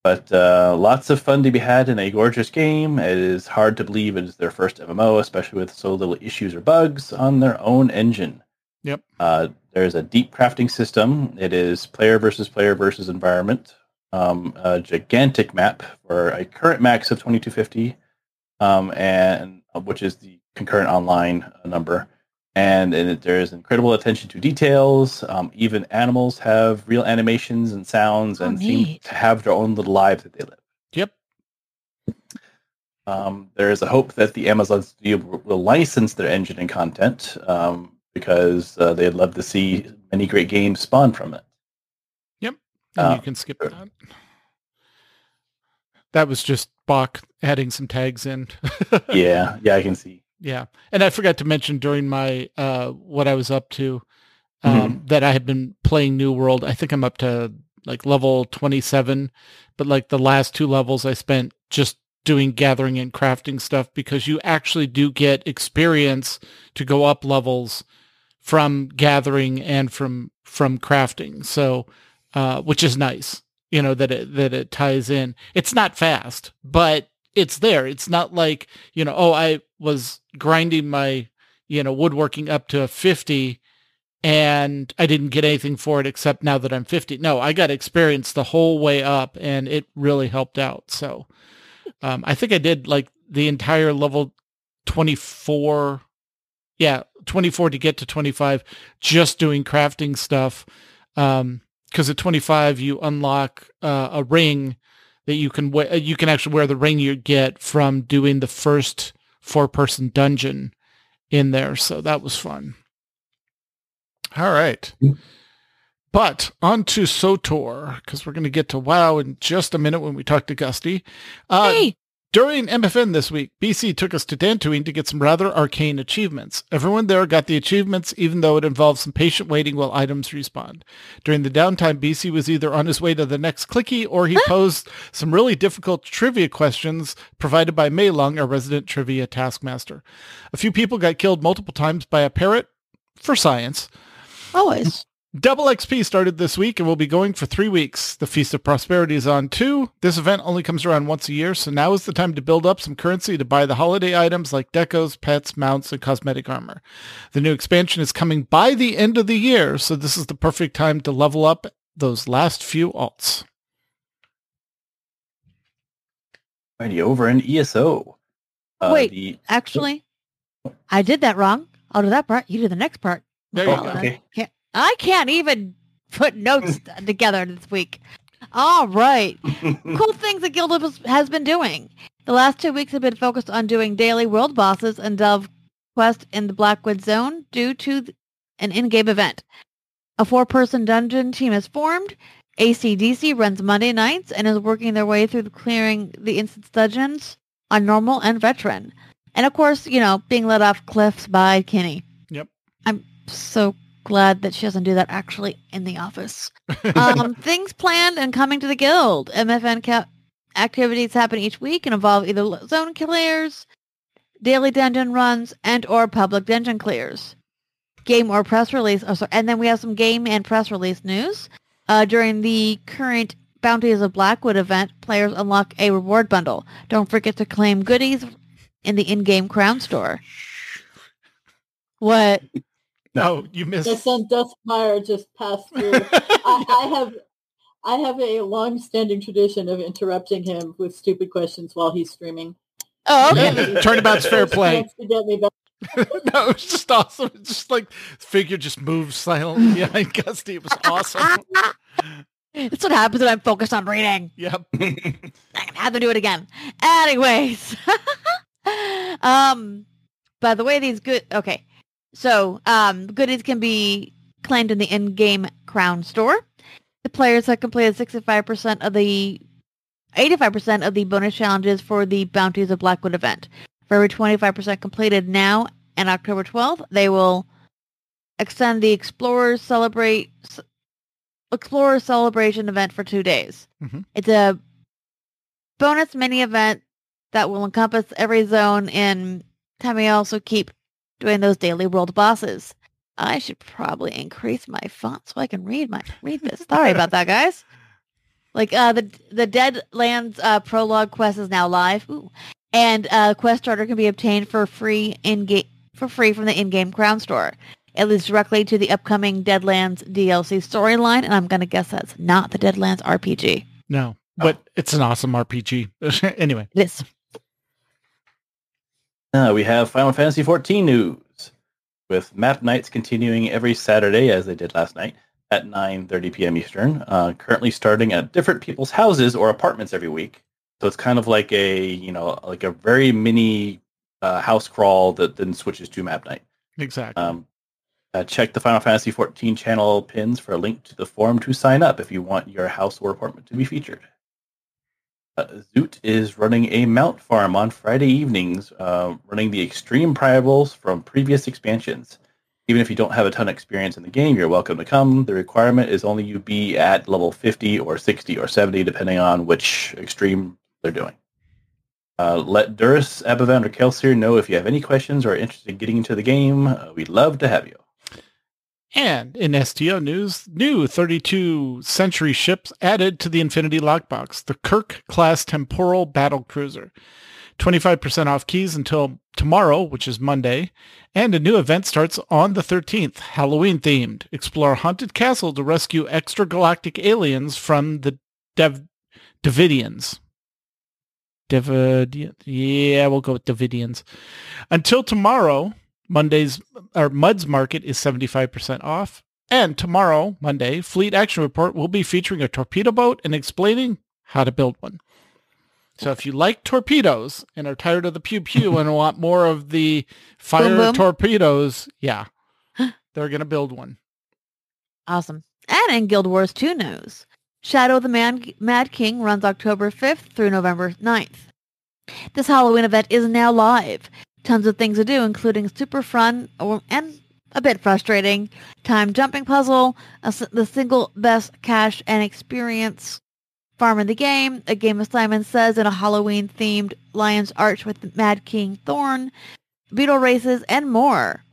But uh, lots of fun to be had in a gorgeous game. It is hard to believe it is their first MMO, especially with so little issues or bugs on their own engine. Yep. Uh, there's a deep crafting system. It is player versus player versus environment. Um, a gigantic map for a current max of 2250, um, and uh, which is the concurrent online uh, number. And, and it, there is incredible attention to details. Um, even animals have real animations and sounds, Oh, and seem to have their own little lives that they live. Yep. Um, there is a hope that the Amazon studio will will license their engine and content um, because uh, they'd love to see many great games spawn from it. And Uh, you can skip that. That was just Bach adding some tags in. yeah, yeah, I can see. Yeah. And I forgot to mention during my uh what I was up to um that I had been playing New World. I think I'm up to like level 27, but like the last two levels I spent just doing gathering and crafting stuff because you actually do get experience to go up levels from gathering and from from crafting. So, uh, which is nice, you know that it that it ties in. It's not fast, but it's there. It's not like you know, oh, I was grinding my you know woodworking up to fifty and I didn't get anything for it except now that I'm 50. No, I got experience the whole way up and it really helped out. So um, I think I did like the entire level 24. Yeah, 24 to get to 25 just doing crafting stuff. Um, cause at 25 you unlock uh, a ring that you can. You can actually wear the ring you get from doing the first four person dungeon in there. So that was fun. All right. But on to SWTOR, because we're going to get to WoW in just a minute when we talk to Gusty. Uh, hey, During MFN this week, BC took us to Dantooine to get some rather arcane achievements. Everyone there got the achievements, even though it involved some patient waiting while items respawned. During the downtime, BC was either on his way to the next clicky or he posed some really difficult trivia questions provided by Mei Lung, our resident trivia taskmaster. A few people got killed multiple times by a parrot for science. always. Double XP started this week and will be going for three weeks. The Feast of Prosperity is on too. This event only comes around once a year, so now is the time to build up some currency to buy the holiday items like decos, pets, mounts, and cosmetic armor. The new expansion is coming by the end of the year, so this is the perfect time to level up those last few alts. Alrighty, over in ESO. Uh, Wait. the- Actually, I did that wrong. I'll do that part. You do the next part. There you Oh, go. okay. Can't, I can't even put notes together this week. All right. cool things that Guild has- has been doing. The last two weeks have been focused on doing daily world bosses and Dove Quest in the Blackwood Zone due to an in-game event. A four-person dungeon team is formed. ACDC runs Monday nights and is working their way through the clearing the instance dungeons on normal and veteran. And of course, you know, being let off cliffs by Kenny. Yep. I'm so glad that she doesn't do that actually in the office um, things planned and coming to the guild. MFN ca- activities happen each week and involve either zone clears, daily dungeon runs, and or public dungeon clears. Game or press release. Oh, sorry. And then we have some game and press release news. Uh, during the current Bounties of Blackwood event, players unlock a reward bundle. Don't forget to claim goodies in the in-game crown store. What? No, you missed. My son Duskmeyer just passed through. I, I have I have a long-standing tradition of interrupting him with stupid questions while he's streaming. Oh, okay. Turnabout's fair play. wants to get me back. no, it was just awesome. It's just like figure just moves silently behind Gusty. It was awesome. That's what happens when I'm focused on reading. Yep. I'm gonna have to do it again. Anyways, um, by the way, these good. Okay, so um, goodies can be claimed in the in-game crown store. The players have completed 65% of the 85% of the bonus challenges for the Bounties of Blackwood event. For every 25% completed now and October 12th, they will extend the Explorers Celebrate Explorer Celebration event for two days. Mhm. It's a bonus mini event that will encompass every zone in we also keep doing those daily world bosses. I should probably increase my font so I can read my read this. Sorry about that, guys. Like uh, the the Deadlands uh, prologue quest is now live, Ooh. and uh, quest starter can be obtained for free in game for free from the in-game crown store. It leads directly to the upcoming Deadlands DLC storyline, and I'm gonna guess that's not the Deadlands RPG. No, but it's an awesome RPG. anyway, It is. Uh, we have Final Fantasy XIV news, with map nights continuing every Saturday as they did last night at 9:30 p.m. Eastern. Uh, currently starting at different people's houses or apartments every week. So it's kind of like a you know like a very mini uh, house crawl that then switches to map night. exactly. Um, uh, check the Final Fantasy XIV channel pins for a link to the forum to sign up if you want your house or apartment to be featured. Uh, Zoot is running a mount farm on Friday evenings, uh, running the extreme primals from previous expansions. Even if you don't have a ton of experience in the game, you're welcome to come. The requirement is only you be at level 50 or 60 or 70, depending on which extreme they're doing. Uh, let Duris, Abavan, or Kelsier know if you have any questions or are interested in getting into the game. Uh, we'd love to have you. And in STO news, new 32 century ships added to the Infinity Lockbox, the Kirk class temporal battle cruiser. 25% off keys until tomorrow, which is Monday, and a new event starts on the 13th, Halloween themed. Explore haunted castle to rescue extragalactic aliens from the Dev- Davidians. Davidian. Yeah, we'll go with Davidians. Until tomorrow, Monday's or Mudd's Market is 75% off. And tomorrow, Monday, Fleet Action Report will be featuring a torpedo boat and explaining how to build one. So if you like torpedoes and are tired of the pew pew and want more of the fire Boom, boom. torpedoes, yeah, they're going to build one. Awesome. And in Guild Wars 2 news, Shadow of the Man- Mad King runs October 5th through November 9th. This Halloween event is now live. Tons of things to do, including super fun and a bit frustrating time jumping puzzle, a the single best cash and experience farm in the game, a game of Simon Says in a Halloween-themed Lion's Arch with Mad King Thorn, beetle races, and more.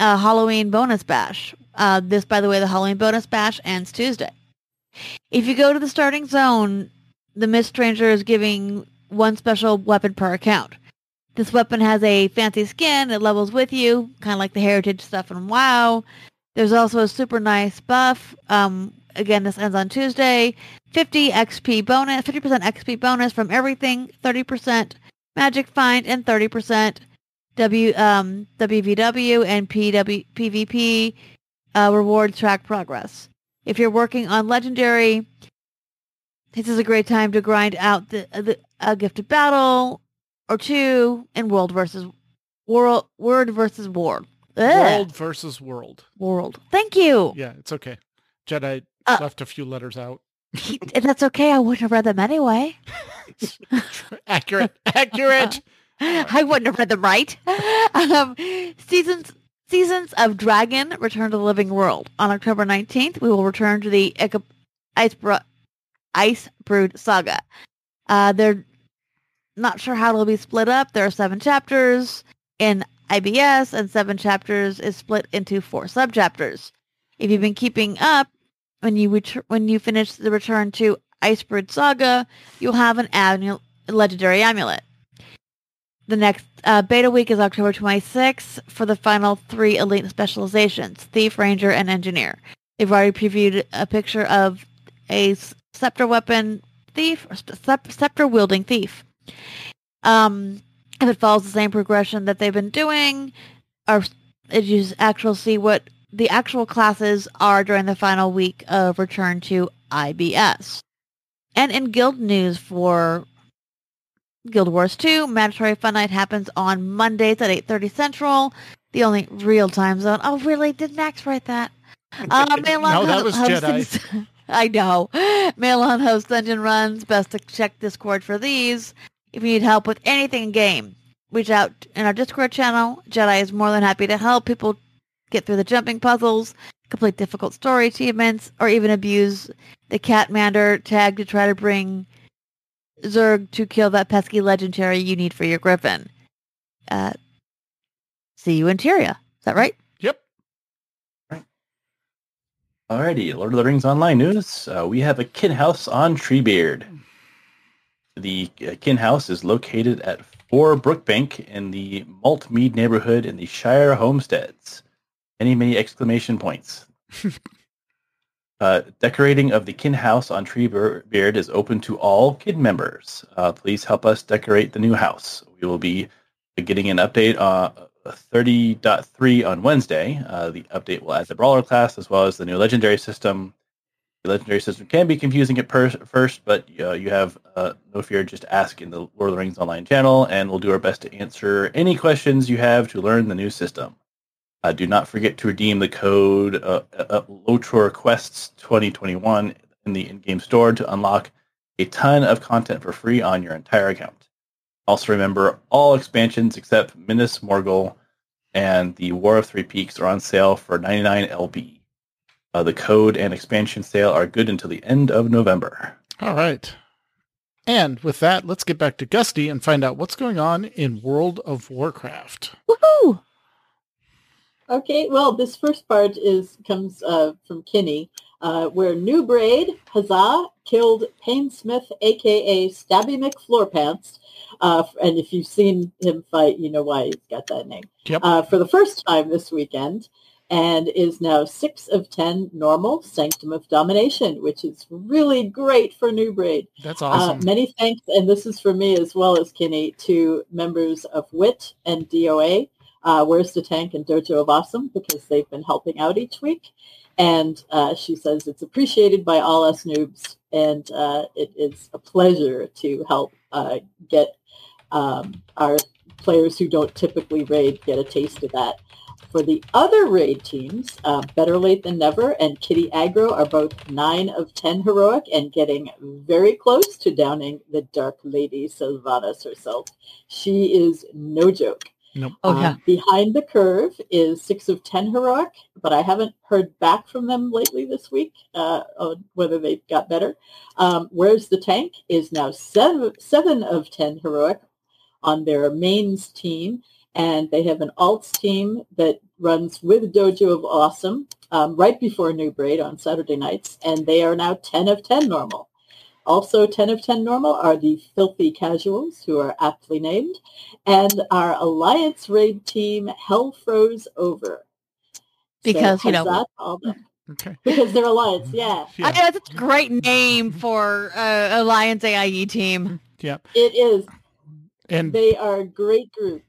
A Halloween bonus bash. Uh, this, by the way, the Halloween bonus bash ends Tuesday. If you go to the starting zone, the Mist Stranger is giving one special weapon per account. This weapon has a fancy skin. It levels with you, kind of like the heritage stuff in WoW. There's also a super nice buff. Um, again, this ends on Tuesday. 50 XP bonus, 50% XP bonus from everything, 30% magic find, and 30% W um, WVW and PW, PvP uh, track progress. If you're working on legendary, this is a great time to grind out the, the a gifted battle or two in world versus world, word versus world. Ugh. World versus world. World. Thank you. Yeah, it's okay. Jedi Uh, left a few letters out. And that's okay. I wouldn't have read them anyway. accurate. Accurate. I wouldn't have read them right. Um, seasons Seasons of Dragon return to the living world. On October 19th, we will return to the Ica- Ice, Bro- Ice Brood saga. Uh, they're not sure how it'll be split up. There are seven chapters in IBS, and seven chapters is split into four subchapters. If you've been keeping up, when you ret- when you finish the return to Icebrood Saga, you'll have an annual legendary amulet. The next uh, beta week is October 26th for the final three elite specializations, Thief, Ranger, and Engineer. They've already previewed a picture of a scepter weapon thief, or scepter wielding thief. Um, if it follows the same progression that they've been doing, or if you actually see what the actual classes are during the final week of return to IBS. And in guild news for Guild Wars 2, Mandatory Fun Night happens on Mondays at 8.30 Central, the only real time zone. Oh, really? Did Max write that? Uh, No, that was hosts- I know. Malon hosts Dungeon Runs. Best to check Discord for these. If you need help with anything in game, reach out in our Discord channel. Jedi is more than happy to help people get through the jumping puzzles, complete difficult story achievements, or even abuse the Catmander tag to try to bring Zerg to kill that pesky legendary you need for your Griffin. Uh, see you in Tyria. Is that right? Yep. Alrighty, Lord of the Rings Online news. Uh, we have a kin house on Treebeard. The uh, kin house is located at 4 Brookbank in the Maltmead neighborhood in the Shire Homesteads. Many, many exclamation points. uh, decorating of the kin house on Treebeard is open to all kin members. Uh, please help us decorate the new house. We will be getting an update on 30.3 on Wednesday. Uh, the update will add the brawler class as well as the new legendary system. The legendary system can be confusing at per- first, but uh, you have uh, no fear. Just ask in the Lord of the Rings online channel, and we'll do our best to answer any questions you have to learn the new system. Uh, do not forget to redeem the code uh, uh, LotRO Quests 2021 in the in-game store to unlock a ton of content for free on your entire account. Also remember, all expansions except Minas Morgul and the War of Three Peaks are on sale for 99 LB. Uh, the code and expansion sale are good until the end of November. All right. And with that, let's get back to Gusty and find out what's going on in World of Warcraft. Woohoo! Okay, well, this first part is comes uh, from Kinney, uh, where Noob Raid, Huzzah, killed Painsmith, a.k.a. Stabby McFloorpants. Uh, and if you've seen him fight, you know why he's got that name. Yep. Uh, for the first time this weekend, and is now 6 of 10 normal Sanctum of Domination, which is really great for Noob Raid. That's Uh, awesome. many thanks, and this is for me as well as Kinney, to members of WIT and DOA, uh, Where's the Tank and Dojo of Awesome, because they've been helping out each week. And uh, she says it's appreciated by all us noobs, and uh, it is a pleasure to help uh, get um, our players who don't typically raid get a taste of that. For the other raid teams, uh, Better Late Than Never and Kitty Agro are both 9 of 10 heroic and getting very close to downing the Dark Lady Sylvanas herself. She is no joke. Nope. Oh, Um, yeah. Behind the Curve is 6 of 10 heroic, but I haven't heard back from them lately this week uh, on whether they got better. Um, Where's the Tank is now 7, seven of 10 heroic on their mains team and they have an alts team that runs with Dojo of Awesome um, right before Noob Raid on Saturday nights, and they are now 10 of 10 normal. Also 10 of 10 normal are the Filthy Casuals, who are aptly named, and our Alliance Raid team, Hell Froze Over. Because, so you know- huzzah all them. Okay. Because they're Alliance, yeah. Yeah. I know, that's a great name for uh, Alliance AIE team. Yep. It is. And They are a great group.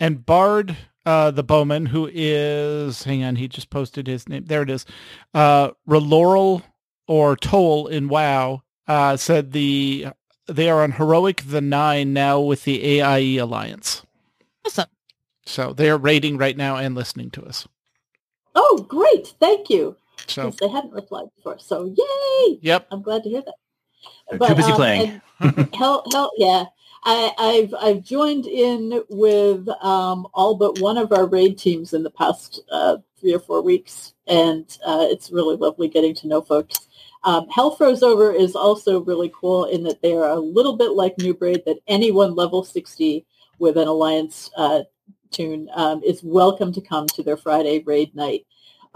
And Bard, uh, the bowman, who is hang on, he just posted his name. There it is. Uh, Reloral or Toll in WoW uh, said the they are on heroic the nine now with the AIE alliance. Awesome. So they are rating right now and listening to us. Oh, great. Thank you. So Because they hadn't replied before. So yay. yep. I'm glad to hear that. They're too busy playing. hell, hell, yeah. I, I've I've joined in with um, all but one of our raid teams in the past uh, three or four weeks, and uh, it's really lovely getting to know folks. Um, Hell Froze Over is also really cool in that they are a little bit like Noob Raid, that anyone level 60 with an Alliance uh, tune um, is welcome to come to their Friday raid night.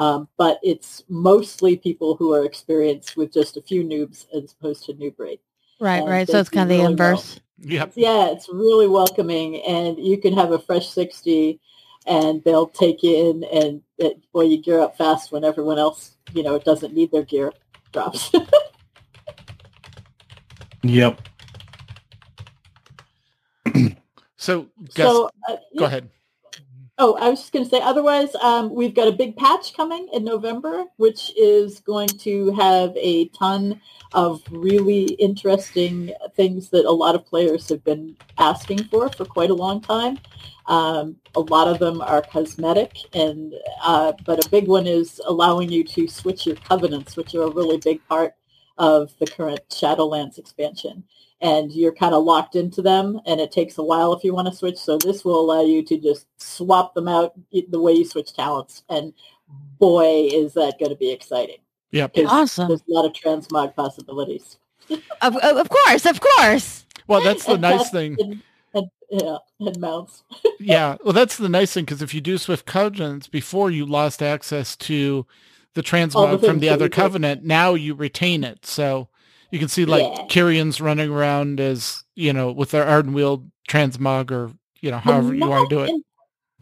Um, but it's mostly people who are experienced with just a few noobs as opposed to Noob Raid. Right, right. So it's kind of the really inverse. Yep. Yeah, it's really welcoming, and you can have a fresh 60, and they'll take you in, and it, boy, you gear up fast when everyone else, you know, doesn't need their gear drops. Yep. So guess, so, uh, go yeah. ahead. Oh, I was just going to say, otherwise, um, we've got a big patch coming in November, which is going to have a ton of really interesting things that a lot of players have been asking for for quite a long time. Um, a lot of them are cosmetic, and uh, but a big one is allowing you to switch your covenants, which are a really big part of the current Shadowlands expansion and you're kind of locked into them and it takes a while if you want to switch so this will allow you to just swap them out the way you switch talents and boy is that going to be exciting Yeah, Awesome. there's a lot of transmog possibilities Of, of of course, of course. Well, that's the And nice thing. and, and, yeah, and mounts yeah. Well, that's the nice thing because if you do Swift Covenants before you lost access to the transmog from the other we did. covenant, now you retain it. So you can see like Yeah. Kyrian's running around as, you know, with their Ardenweald transmog or, you know, however you want to do it. And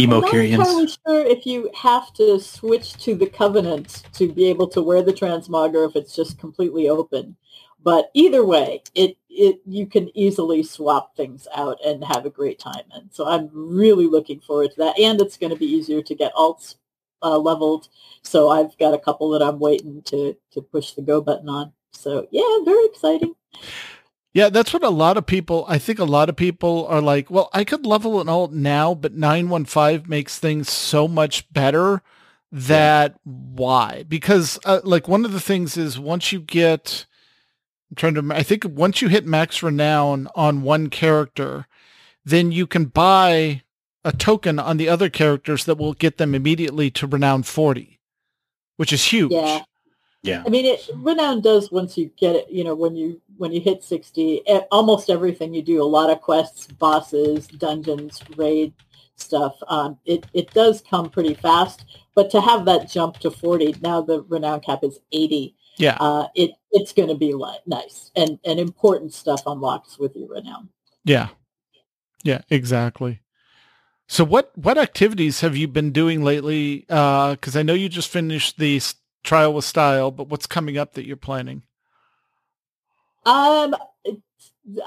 Emo I'm not entirely sure if you have to switch to the Covenant to be able to wear the transmog or if it's just completely open. But either way, it, it you can easily swap things out and have a great time. And so I'm really looking forward to that. And it's going to be easier to get alts uh, leveled. So I've got a couple that I'm waiting to, to push the go button on. So yeah, very exciting. Yeah, that's what a lot of people, I think a lot of people are like, well, I could level an alt now, but 915 makes things so much better that why? Because uh, like one of the things is once you get, I'm trying to, I think once you hit max renown on one character, then you can buy a token on the other characters that will get them immediately to renown 40, which is huge. Yeah. Yeah. I mean, it renown does once you get it. You know, when you when you hit sixty, e- almost everything you do, a lot of quests, bosses, dungeons, raid stuff. Um, it it does come pretty fast, but to have that jump to forty, now the renown cap is eighty. Yeah. Uh, it it's going to be like nice and and important stuff unlocks with your renown. Yeah. Yeah, exactly. So what what activities have you been doing lately? Because I know you just finished the trial with style, but what's coming up that you're planning? Um,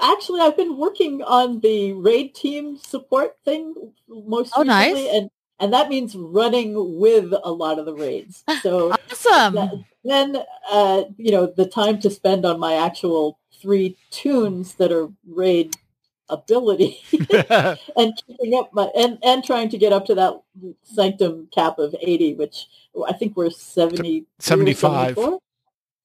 actually, I've been working on the raid team support thing most Oh, nice. recently, and and that means running with a lot of the raids. So Awesome. that- then, uh, you know, the time to spend on my actual three tunes that are raid ability and keeping up my and and trying to get up to that sanctum cap of 80 which i think we're 70 75.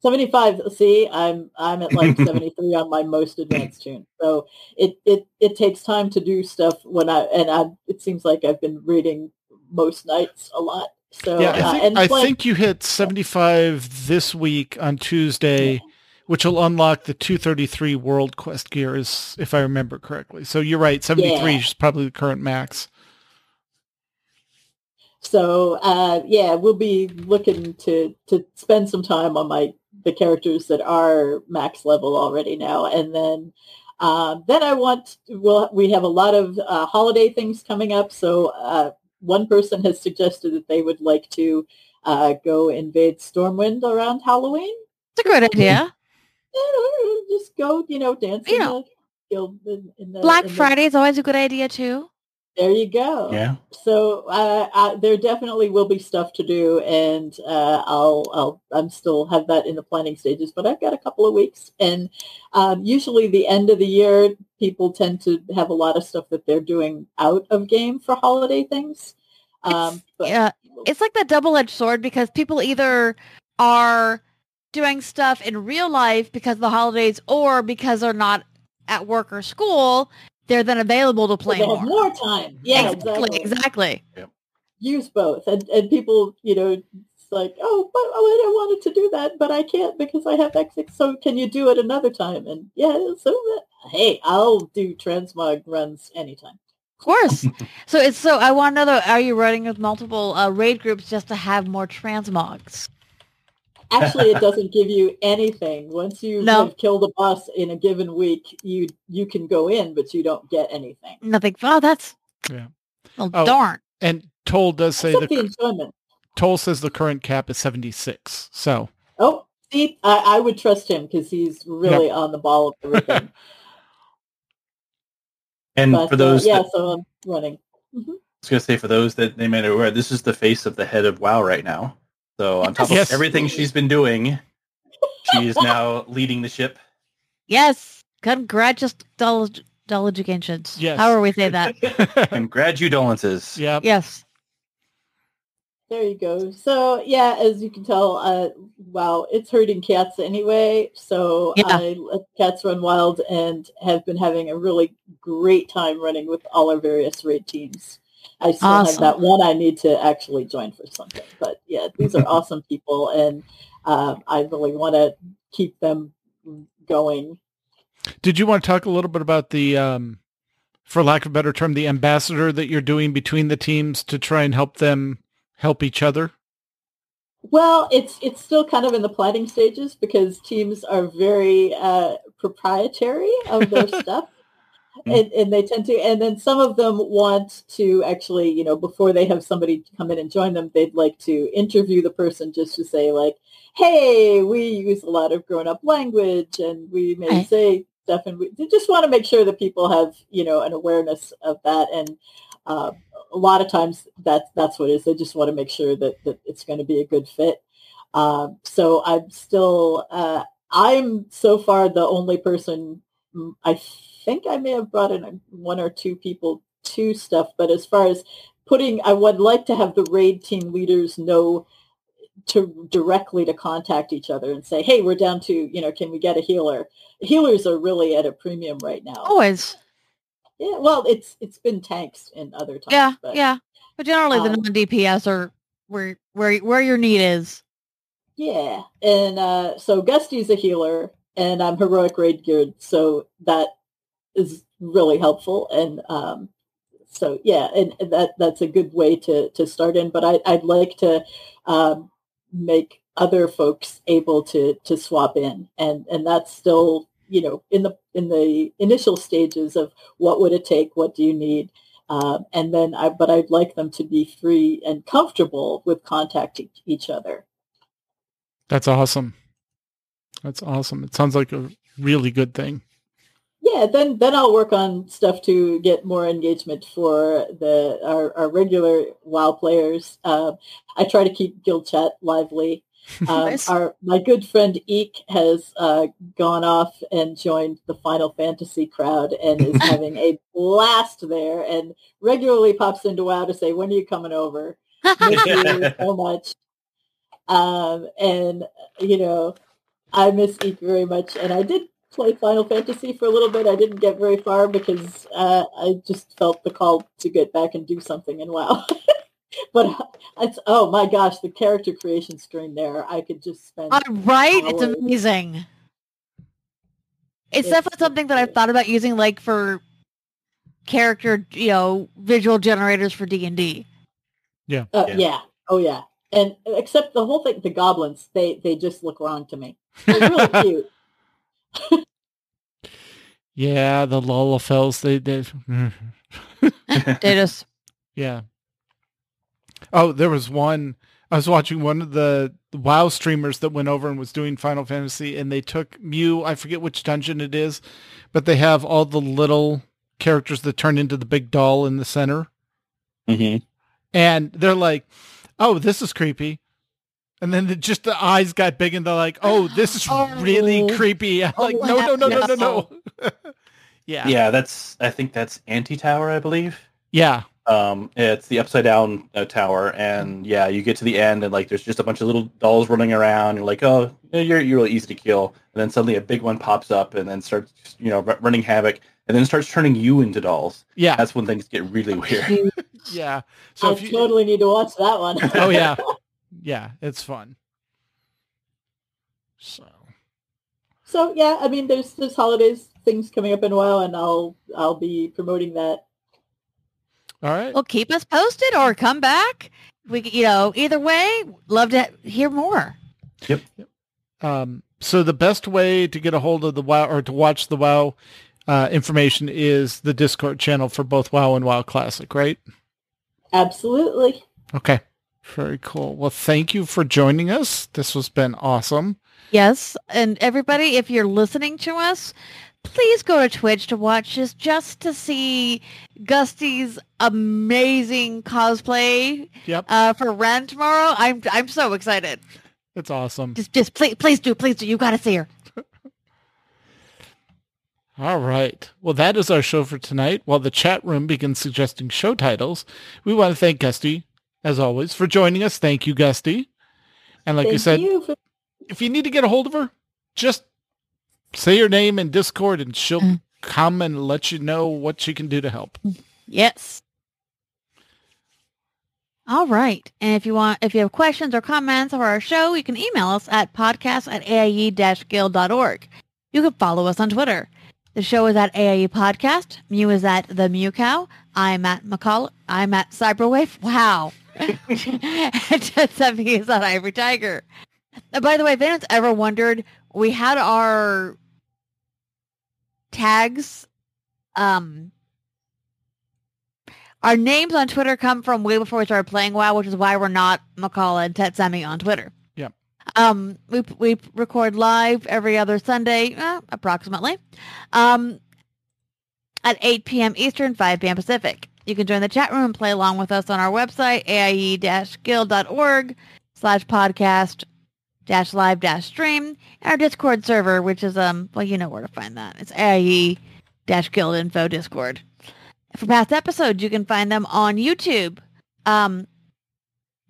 75 see i'm i'm at like 73 on my most advanced tune. So it it it takes time to do stuff when i and i it seems like i've been reading most nights a lot so yeah, uh, I think, and I think you hit 75 this week on Tuesday, which will unlock the 233 World Quest gear, is, if I remember correctly. So you're right, 73 Yeah. is probably the current max. So uh, yeah, we'll be looking to to spend some time on my the characters that are max level already now, and then um, then I want well we have a lot of uh, holiday things coming up. So uh, one person has suggested that they would like to uh, go invade Stormwind around Halloween. It's a good idea. Yeah, Just go, you know, dance in Yeah. the guild. In, in the, Black in the- Friday is always a good idea too. There you go. Yeah. So uh, uh, there definitely will be stuff to do, and uh, I'll, I'll I'm still have that in the planning stages, but I've got a couple of weeks, and um, usually the end of the year, people tend to have a lot of stuff that they're doing out of game for holiday things. Um, but yeah, It's like that double-edged sword because people either are doing stuff in real life because of the holidays or because they're not at work or school, they're then available to so play they more. have more time. Yeah, exactly, exactly. exactly. Use both, and and people, you know, it's like, oh, but oh, I wanted to do that, but I can't because I have X. So can you do it another time? And yeah, so uh, hey, I'll do transmog runs anytime. Of course. so it's so I want to know though, are you running with multiple uh, raid groups just to have more transmogs? Actually, it doesn't give you anything. Once you No. have killed a boss in a given week, you you can go in, but you don't get anything. Nothing. Oh, that's Yeah. well, Oh. darn. And Toll does say Except the the enjoyment. Toll says the current cap is 76. So Oh, see, I, I would trust him because he's really on the ball with everything. And but for uh, those, yeah, that, so I'm running. I was going to say, for those that they may not aware, this is the face of the head of WoW right now. So on top Yes. of everything she's been doing, she is now leading the ship. Yes. Congratulations. Yes. However we say that. Congratulances. yeah. yes. There you go. So yeah, as you can tell, uh, wow, it's hurting cats anyway. So Yeah. I let cats run wild and have been having a really great time running with all our various raid teams. I still have that one I need to actually join for something. But yeah, these are awesome people, and uh, I really want to keep them going. Did you want to talk a little bit about the, um, for lack of a better term, the ambassador that you're doing between the teams to try and help them help each other? Well, it's it's still kind of in the planning stages because teams are very uh, proprietary of their stuff. And, and they tend to, and then some of them want to actually, you know, before they have somebody come in and join them, they'd like to interview the person just to say like, hey, we use a lot of grown-up language and we may Right. say stuff and we just want to make sure that people have, you know, an awareness of that. And uh, a lot of times that's, that's what it is. They just want to make sure that, that it's going to be a good fit. Um, so I'm still, uh, I'm so far the only person, mm, I think I may have brought in one or two people to stuff, but as far as putting, I would like to have the raid team leaders know to directly to contact each other and say, hey, we're down to, you know, can we get a healer? Healers are really at a premium right now. Always. Yeah, well, it's it's been tanks in other times. Yeah. but, Yeah. But generally the um, non-DPS are where, where, where your need is. Yeah, and uh, so Gusty's a healer, and I'm heroic raid geared, so that is really helpful. And um, so yeah, and that that's a good way to to start in. But I, I'd like to um, make other folks able to to swap in, and and that's still you know in the in the initial stages of what would it take, what do you need. Um, and then I, but I'd like them to be free and comfortable with contacting each other. That's awesome. That's awesome. It sounds like a really good thing. Yeah, then then I'll work on stuff to get more engagement for the our, our regular WoW players. Uh, I try to keep guild chat lively. Um, Nice. our my good friend Eek has uh, gone off and joined the Final Fantasy crowd and is having a blast there, and regularly pops into WoW to say, "When are you coming over?" Miss you so much. Um, and you know, I miss Eek very much, and I did play Final Fantasy for a little bit. I didn't get very far because uh, I just felt the call to get back and do something And WoW. but it's oh my gosh, the character creation screen there, I could just spend. Uh, right? It's amazing. It's It's definitely something that I've thought about using, like for character, you know, visual generators for D and D. Uh, Yeah. yeah. Oh yeah. And except the whole thing, the goblins, they they just look wrong to me. They're really cute. Yeah, the Lalafells, they did. They just yeah. Oh, there was one. I was watching one of the WoW streamers that went over and was doing Final Fantasy, and they took Mew. I forget which dungeon it is, but they have all the little characters that turn into the big doll in the center, hmm and they're like, "Oh, this is creepy." And then the, just the eyes got big, and they're like, "Oh, this is really Oh. creepy." I'm Oh, like, "No, no, no, no, no, no." no. yeah, Yeah, that's. I think that's Antitower, I believe. yeah, Um, it's the upside down uh, tower, and yeah, you get to the end, and like there's just a bunch of little dolls running around. You're like, oh, you're you're really easy to kill, and then suddenly a big one pops up, and then starts you know r- running havoc, and then starts turning you into dolls. yeah, That's when things get really weird. yeah. So I if you, totally need to watch that one. Oh, yeah. yeah, it's fun. So So yeah, I mean, there's there's holidays things coming up in a while, and I'll I'll be promoting that. all right. well, keep us posted or come back. We, you know, either way, love to hear more. Yep. Um, so the best way to get a hold of the WoW or to watch the WoW uh, information is the Discord channel for both WoW and WoW Classic, right? Absolutely. Okay. Very cool. Well, thank you for joining us. This has been awesome. Yes, and everybody, if you're listening to us, please go to Twitch to watch this just to see Gusty's amazing cosplay Yep. uh, for Ren tomorrow. I'm I'm so excited. It's awesome. Just just please please do please do. You got to see her. All right. Well, that is our show for tonight. While the chat room begins suggesting show titles, we want to thank Gusty, as always, for joining us. Thank you, Gusty. And like Thank you said, you for if you need to get a hold of her, just say your name in Discord and she'll Mm. come and let you know what she can do to help. Yes. All right. And if you want, if you have questions or comments for our show, you can email us at podcast at aie-guild.org. You can follow us on Twitter. The show is at AIE Podcast. Mew is at The Mew Cow. I'm at McCall. I'm at Cyberwave. Wow. And Giuseppe is at Ivory Tiger. Uh, by the way, if anyone's ever wondered, we had our tags um our names on Twitter come from way before we started playing WoW, which is why we're not Mkallah and Tetsemi on Twitter. Yep. Um, we we record live every other Sunday, uh, approximately, um, at 8 p.m. Eastern, 5 p.m. Pacific. You can join the chat room and play along with us on our website, aie-guild.org slash podcast dash live dash stream, and our Discord server, which is, um, well, you know where to find that. It's aie dash guild info Discord. For past episodes, you can find them on YouTube, um,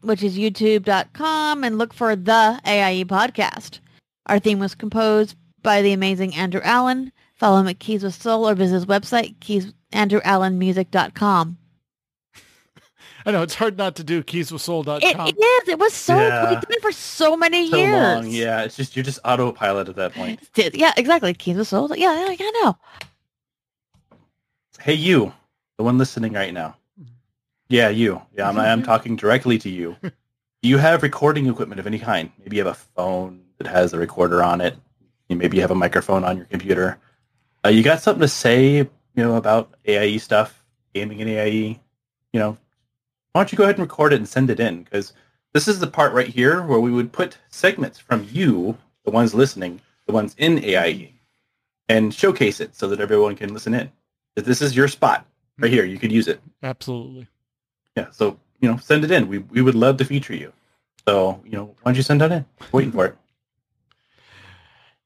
which is youtube.com, and look for the AIE podcast. Our theme was composed by the amazing Andrew Allen. Follow him at Keys with Soul or visit his website, keys, andrewallenmusic.com. I know it's hard not to do keyswithsoul.com. It is. It was so Yeah. we did it for so many So years. long. Yeah, it's just you're just autopilot at that point. Yeah, exactly. Keys with Soul. Yeah, yeah, I know. Hey, you, the one listening right now. Yeah, you. Yeah, I'm, I'm talking directly to you. Do you have recording equipment of any kind? Maybe you have a phone that has a recorder on it. Maybe you have a microphone on your computer. Uh, you got something to say, you know, about AIE stuff, gaming and AIE. You know, why don't you go ahead and record it and send it in? Because this is the part right here where we would put segments from you, the ones listening, the ones in AIE, and showcase it so that everyone can listen in. This is your spot right here. You could use it. Absolutely. Yeah. So, you know, send it in. We, we would love to feature you. So, you know, why don't you send that in? Waiting for it.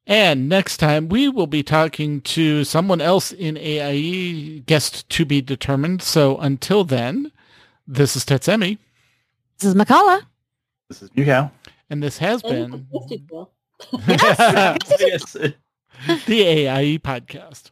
And next time we will be talking to someone else in AIE, guest to be determined. So until then, this is Tetsemi, This is Mkallah. This is Mew and this has And been yes, yes. the AIE podcast.